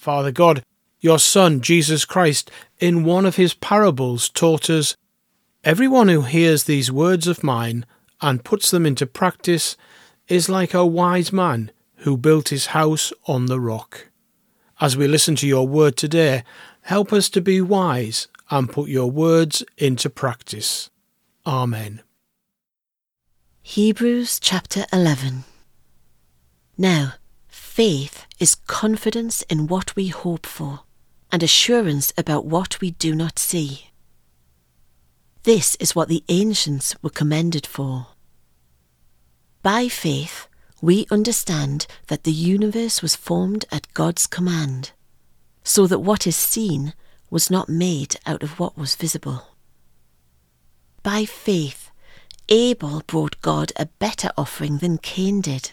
Father God, your Son, Jesus Christ, in one of his parables taught us Everyone who hears these words of mine and puts them into practice is like a wise man who built his house on the rock. As we listen to your word today, help us to be wise and put your words into practice. Amen. Hebrews chapter 11. Now, faith is confidence in what we hope for and assurance about what we do not see. This is what the ancients were commended for. By faith, we understand that the universe was formed at God's command, so that what is seen was not made out of what was visible. By faith, Abel brought God a better offering than Cain did.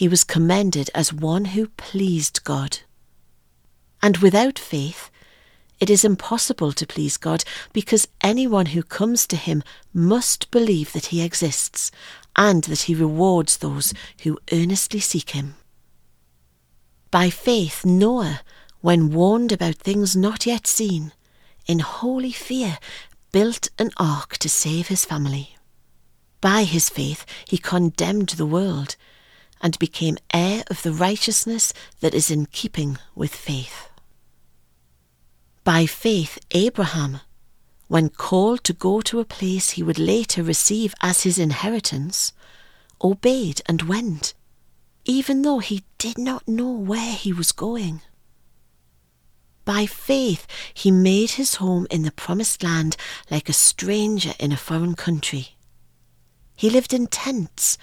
he was commended as one who pleased God. And without faith, it is impossible to please God because anyone who comes to him must believe that he exists and that he rewards those who earnestly seek him. By faith, Noah, when warned about things not yet seen, in holy fear built an ark to save his family. By his faith, he condemned the world and became heir of the righteousness that is in keeping with faith. By faith, Abraham, when called to go to a place he would later receive as his inheritance, obeyed and went, even though he did not know where he was going. By faith, he made his home in the promised land like a stranger in a foreign country he lived in tents,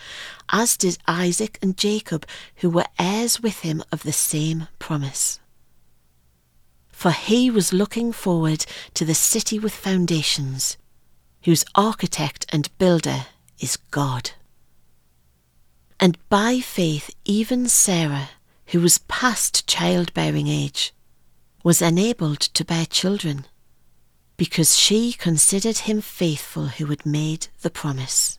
as did Isaac and Jacob, who were heirs with him of the same promise. For he was looking forward to the city with foundations, whose architect and builder is God. And by faith, even Sarah, who was past childbearing age, was enabled to bear children, because she considered him faithful who had made the promise.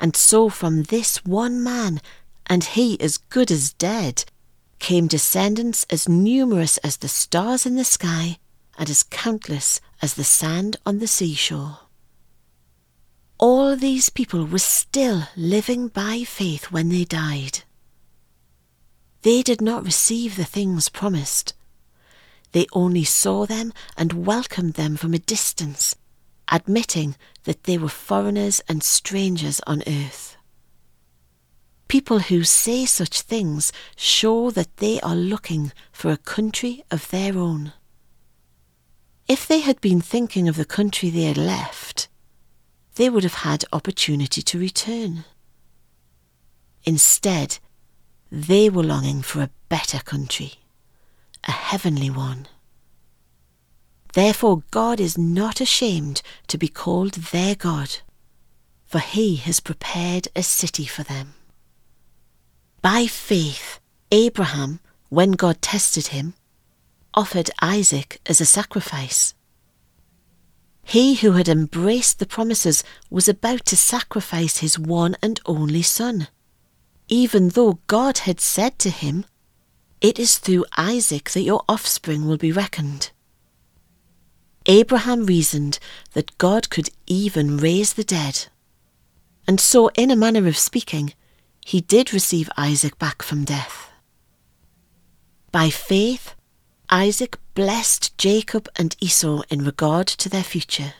And so from this one man, and he as good as dead, came descendants as numerous as the stars in the sky and as countless as the sand on the seashore. All these people were still living by faith when they died. They did not receive the things promised. They only saw them and welcomed them from a distance admitting that they were foreigners and strangers on earth. People who say such things show that they are looking for a country of their own. If they had been thinking of the country they had left, they would have had opportunity to return. Instead, they were longing for a better country, a heavenly one. Therefore, God is not ashamed to be called their God, for he has prepared a city for them. By faith, Abraham, when God tested him, offered Isaac as a sacrifice. He who had embraced the promises was about to sacrifice his one and only son, even though God had said to him, It is through Isaac that your offspring will be reckoned. Abraham reasoned that God could even raise the dead. And so, in a manner of speaking, he did receive Isaac back from death. By faith, Isaac blessed Jacob and Esau in regard to their future.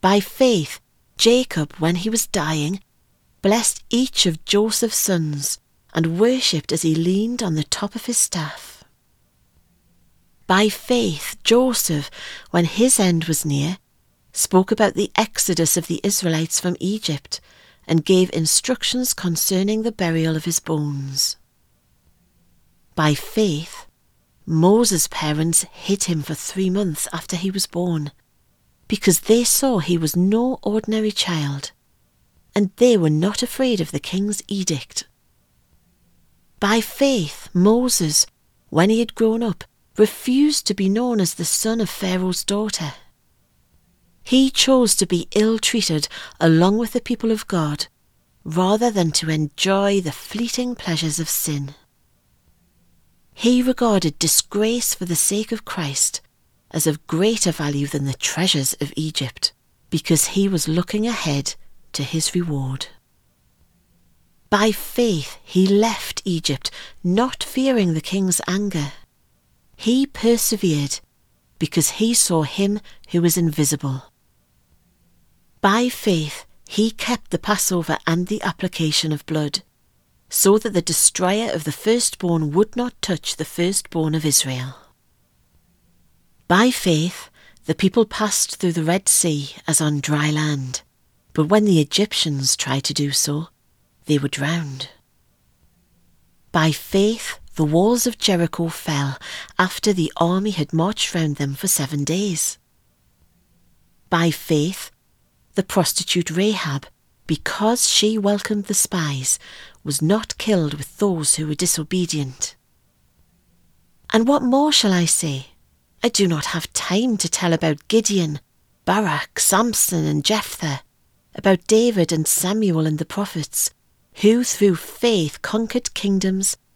By faith, Jacob, when he was dying, blessed each of Joseph's sons and worshipped as he leaned on the top of his staff. By faith, Joseph, when his end was near, spoke about the exodus of the Israelites from Egypt and gave instructions concerning the burial of his bones. By faith, Moses' parents hid him for three months after he was born, because they saw he was no ordinary child, and they were not afraid of the king's edict. By faith, Moses, when he had grown up, refused to be known as the son of Pharaoh's daughter. He chose to be ill treated along with the people of God rather than to enjoy the fleeting pleasures of sin. He regarded disgrace for the sake of Christ as of greater value than the treasures of Egypt, because he was looking ahead to his reward. By faith he left Egypt, not fearing the king's anger. He persevered because he saw him who was invisible. By faith he kept the Passover and the application of blood, so that the destroyer of the firstborn would not touch the firstborn of Israel. By faith the people passed through the Red Sea as on dry land, but when the Egyptians tried to do so, they were drowned. By faith the walls of Jericho fell after the army had marched round them for seven days. By faith, the prostitute Rahab, because she welcomed the spies, was not killed with those who were disobedient. And what more shall I say? I do not have time to tell about Gideon, Barak, Samson, and Jephthah, about David and Samuel and the prophets, who through faith conquered kingdoms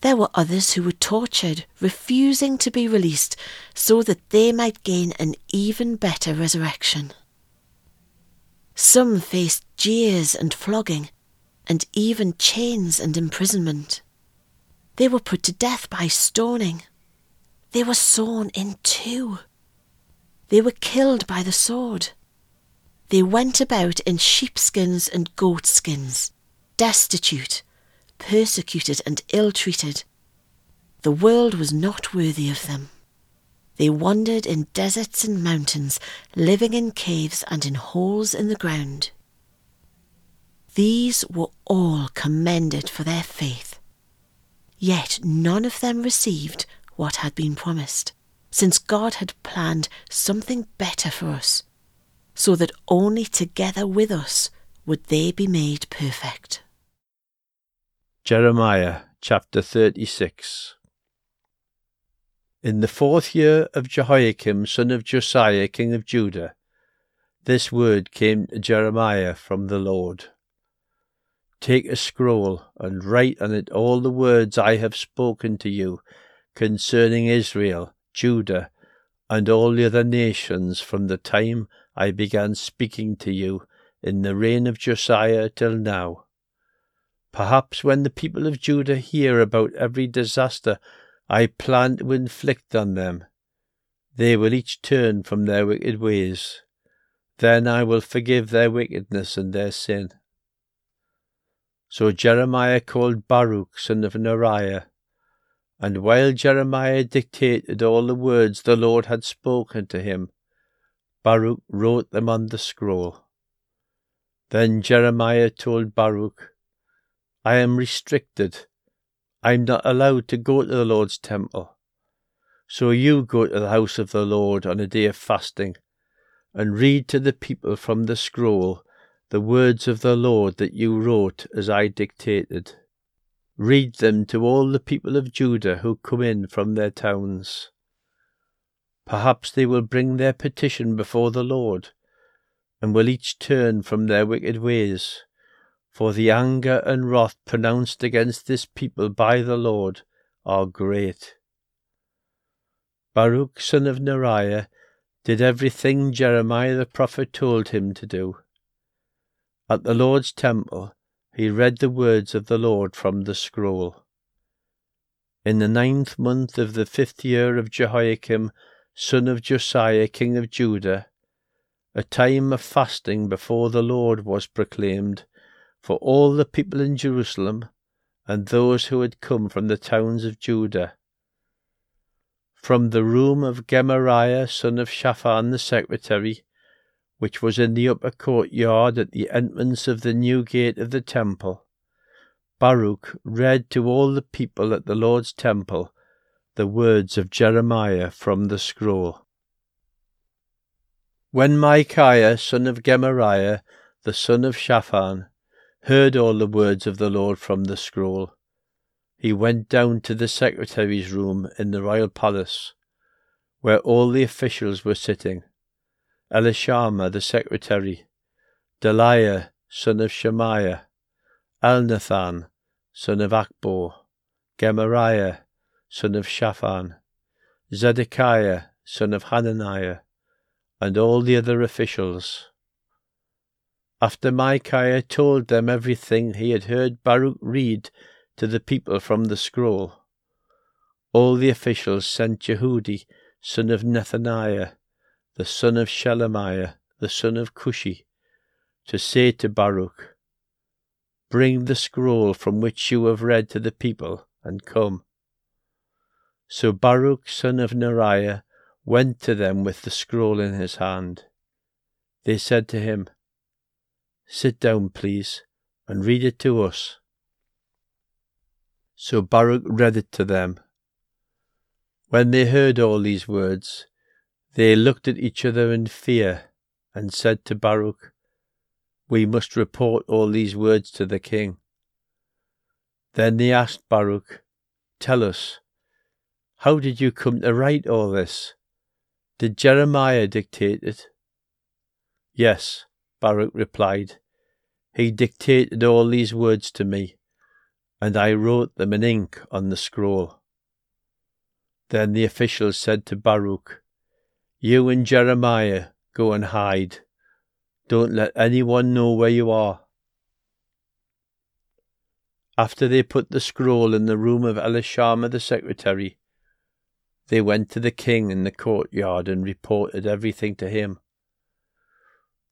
There were others who were tortured, refusing to be released so that they might gain an even better resurrection. Some faced jeers and flogging, and even chains and imprisonment. They were put to death by stoning. They were sawn in two. They were killed by the sword. They went about in sheepskins and goatskins, destitute persecuted and ill treated. The world was not worthy of them. They wandered in deserts and mountains, living in caves and in holes in the ground. These were all commended for their faith. Yet none of them received what had been promised, since God had planned something better for us, so that only together with us would they be made perfect. Jeremiah chapter 36 In the fourth year of Jehoiakim son of Josiah king of Judah, this word came to Jeremiah from the Lord. Take a scroll and write on it all the words I have spoken to you concerning Israel, Judah, and all the other nations from the time I began speaking to you in the reign of Josiah till now Perhaps when the people of Judah hear about every disaster I plan to inflict on them, they will each turn from their wicked ways. Then I will forgive their wickedness and their sin. So Jeremiah called Baruch son of Neriah, And while Jeremiah dictated all the words the Lord had spoken to him, Baruch wrote them on the scroll. Then Jeremiah told Baruch, I am restricted. I am not allowed to go to the Lord's temple. So you go to the house of the Lord on a day of fasting, and read to the people from the scroll the words of the Lord that you wrote as I dictated. Read them to all the people of Judah who come in from their towns. Perhaps they will bring their petition before the Lord, and will each turn from their wicked ways. For the anger and wrath pronounced against this people by the Lord are great. Baruch son of Neriah did everything Jeremiah the prophet told him to do. At the Lord's temple he read the words of the Lord from the scroll. In the ninth month of the fifth year of Jehoiakim son of Josiah, king of Judah, a time of fasting before the Lord was proclaimed for all the people in Jerusalem and those who had come from the towns of Judah. From the room of Gemariah, son of Shaphan the secretary, which was in the upper courtyard at the entrance of the new gate of the temple, Baruch read to all the people at the Lord's temple the words of Jeremiah from the scroll. When Micaiah, son of Gemariah, the son of Shaphan, heard all the words of the Lord from the scroll, he went down to the secretary's room in the royal palace, where all the officials were sitting. Elishama the secretary, Delaiah son of Shemaiah, Elnathan son of Achbor, Gemariah son of Shaphan, Zedekiah, son of Hananiah, and all the other officials. After Micaiah told them everything he had heard Baruch read to the people from the scroll, all the officials sent Jehudi, son of Nethaniah, the son of Shelemiah, the son of Cushi, to say to Baruch, Bring the scroll from which you have read to the people, and come. So Baruch son of Neriah went to them with the scroll in his hand. They said to him, Sit down, please, and read it to us. So Baruch read it to them. When they heard all these words, they looked at each other in fear, and said to Baruch, We must report all these words to the king. Then they asked Baruch, Tell us, how did you come to write all this? Did Jeremiah dictate it? Yes, Baruch replied. He dictated all these words to me, and I wrote them in ink on the scroll. Then the officials said to Baruch, You and Jeremiah go and hide. Don't let anyone know where you are. After they put the scroll in the room of Elishama the secretary, they went to the king in the courtyard and reported everything to him.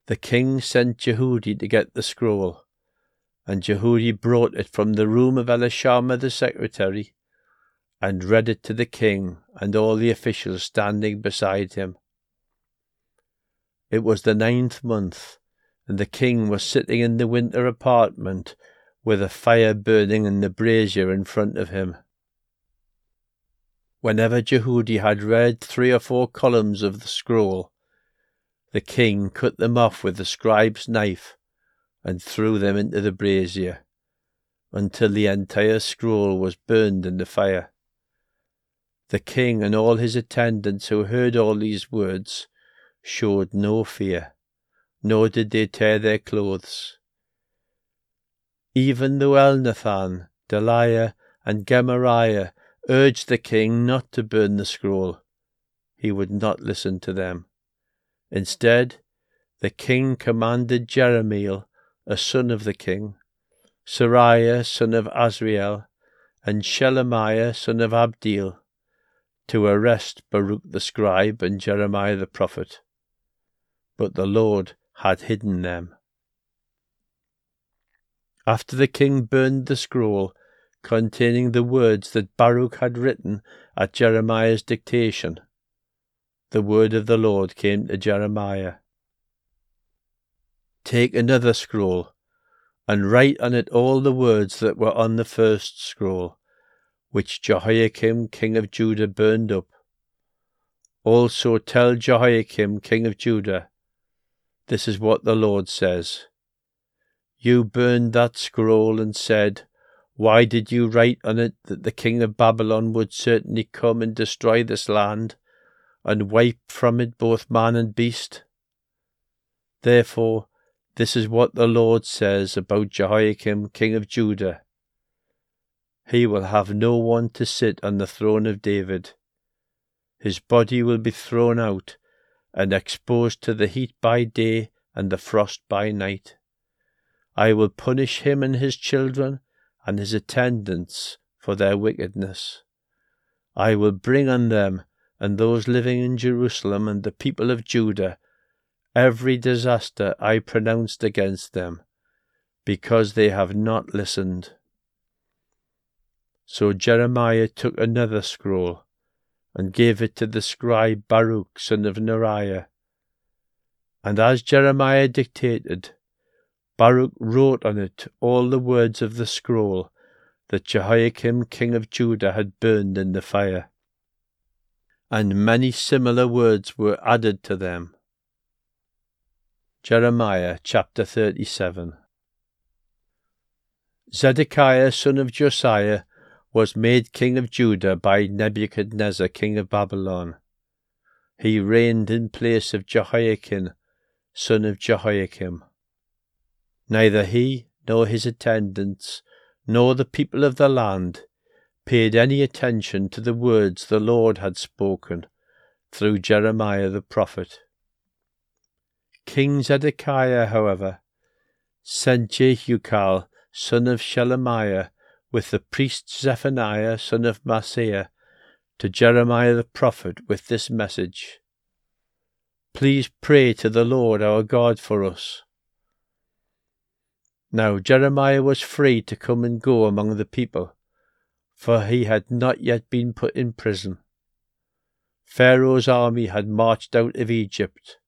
The king sent Jehudi to get the scroll, and Jehudi brought it from the room of Elishama the secretary, and read it to the king and all the officials standing beside him. It was the ninth month, and the king was sitting in the winter apartment with a fire burning in the brazier in front of him. Whenever Jehudi had read three or four columns of the scroll, the king cut them off with the scribe's knife and threw them into the brazier until the entire scroll was burned in the fire. The king and all his attendants who heard all these words showed no fear, nor did they tear their clothes. Even though Elnathan, Delaiah, and Gemariah urged the king not to burn the scroll. He would not listen to them. Instead, the king commanded Jerahmeel, a son of the king, Seraiah, son of Azriel, and Shelemiah, son of Abdeel, to arrest Baruch the scribe and Jeremiah the prophet. But the Lord had hidden them. After the king burned the scroll, containing the words that Baruch had written at Jeremiah's dictation. The word of the Lord came to Jeremiah. Take another scroll, and write on it all the words that were on the first scroll, which Jehoiakim king of Judah burned up. Also tell Jehoiakim king of Judah, This is what the Lord says. You burned that scroll and said, Why did you write on it that the king of Babylon would certainly come and destroy this land, and wipe from it both man and beast? Therefore, this is what the Lord says about Jehoiakim, king of Judah. He will have no one to sit on the throne of David. His body will be thrown out and exposed to the heat by day and the frost by night. I will punish him and his children and his attendants for their wickedness. I will bring on them and those living in Jerusalem and the people of Judah every disaster I pronounced against them, because they have not listened. So Jeremiah took another scroll, and gave it to the scribe Baruch son of Neriah. And as Jeremiah dictated, Baruch wrote on it all the words of the scroll that Jehoiakim king of Judah had burned in the fire. And many similar words were added to them. Jeremiah chapter 37 Zedekiah son of Josiah was made king of Judah by Nebuchadnezzar king of Babylon. He reigned in place of Jehoiachin son of Jehoiakim. Neither he nor his attendants nor the people of the land paid any attention to the words the Lord had spoken through Jeremiah the prophet. King Zedekiah, however, sent Jehukal, son of Shelemiah, with the priest Zephaniah, son of Maaseiah, to Jeremiah the prophet with this message Please pray to the Lord our God for us. Now Jeremiah was free to come and go among the people, for he had not yet been put in prison. Pharaoh's army had marched out of Egypt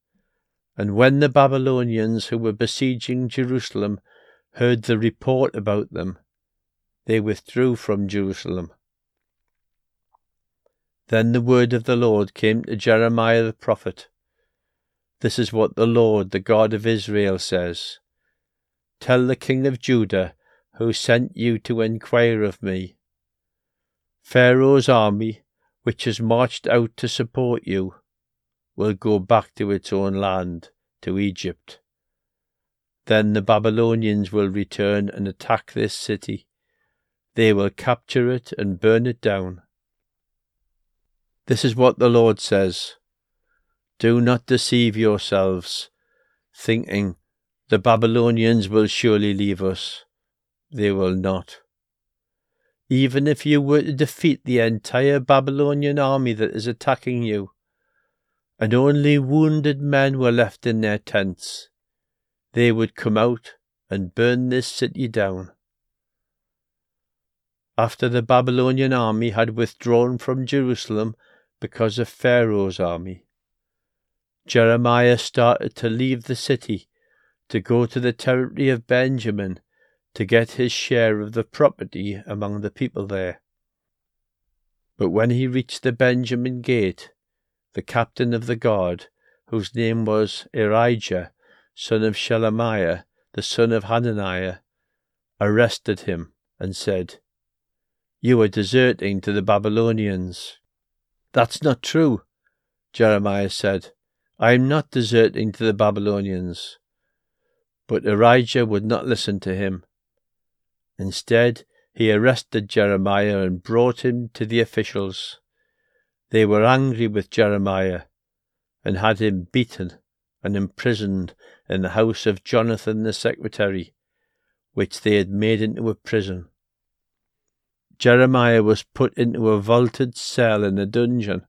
and when the Babylonians who were besieging Jerusalem heard the report about them, they withdrew from Jerusalem. Then the word of the Lord came to Jeremiah the prophet. This is what the Lord, the God of Israel, says Tell the king of Judah, who sent you to inquire of me. Pharaoh's army, which has marched out to support you, will go back to its own land, to Egypt. Then the Babylonians will return and attack this city. They will capture it and burn it down. This is what the Lord says Do not deceive yourselves, thinking, The Babylonians will surely leave us. They will not. Even if you were to defeat the entire Babylonian army that is attacking you, and only wounded men were left in their tents. They would come out and burn this city down. After the Babylonian army had withdrawn from Jerusalem because of Pharaoh's army, Jeremiah started to leave the city to go to the territory of Benjamin to get his share of the property among the people there. But when he reached the Benjamin gate, the captain of the guard, whose name was Irijah, son of Shelemiah, the son of Hananiah, arrested him and said, You are deserting to the Babylonians. That's not true, Jeremiah said. I am not deserting to the Babylonians. But Irijah would not listen to him. Instead, he arrested Jeremiah and brought him to the officials. They were angry with Jeremiah and had him beaten and imprisoned in the house of Jonathan the secretary, which they had made into a prison. Jeremiah was put into a vaulted cell in a dungeon,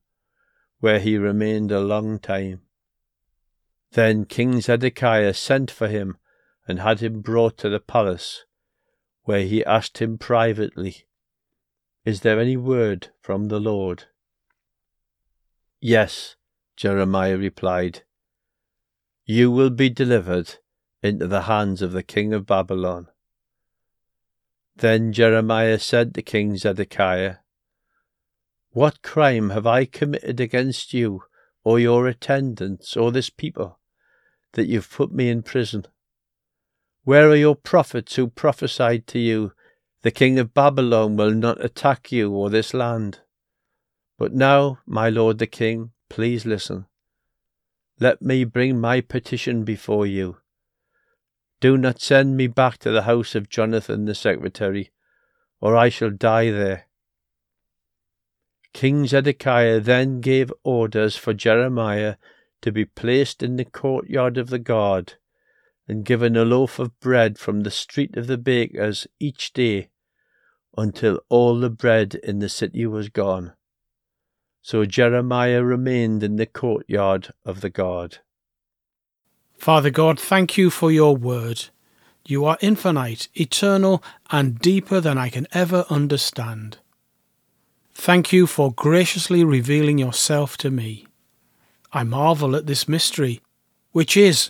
where he remained a long time. Then King Zedekiah sent for him and had him brought to the palace, where he asked him privately, Is there any word from the Lord? Yes, Jeremiah replied. You will be delivered into the hands of the king of Babylon. Then Jeremiah said to King Zedekiah, What crime have I committed against you, or your attendants, or this people, that you've put me in prison? Where are your prophets who prophesied to you, The king of Babylon will not attack you or this land? But now, my lord the king, please listen. Let me bring my petition before you. Do not send me back to the house of Jonathan the secretary, or I shall die there. King Zedekiah then gave orders for Jeremiah to be placed in the courtyard of the guard, and given a loaf of bread from the street of the bakers each day, until all the bread in the city was gone. So Jeremiah remained in the courtyard of the guard. Father God, thank you for your word. You are infinite, eternal, and deeper than I can ever understand. Thank you for graciously revealing yourself to me. I marvel at this mystery, which is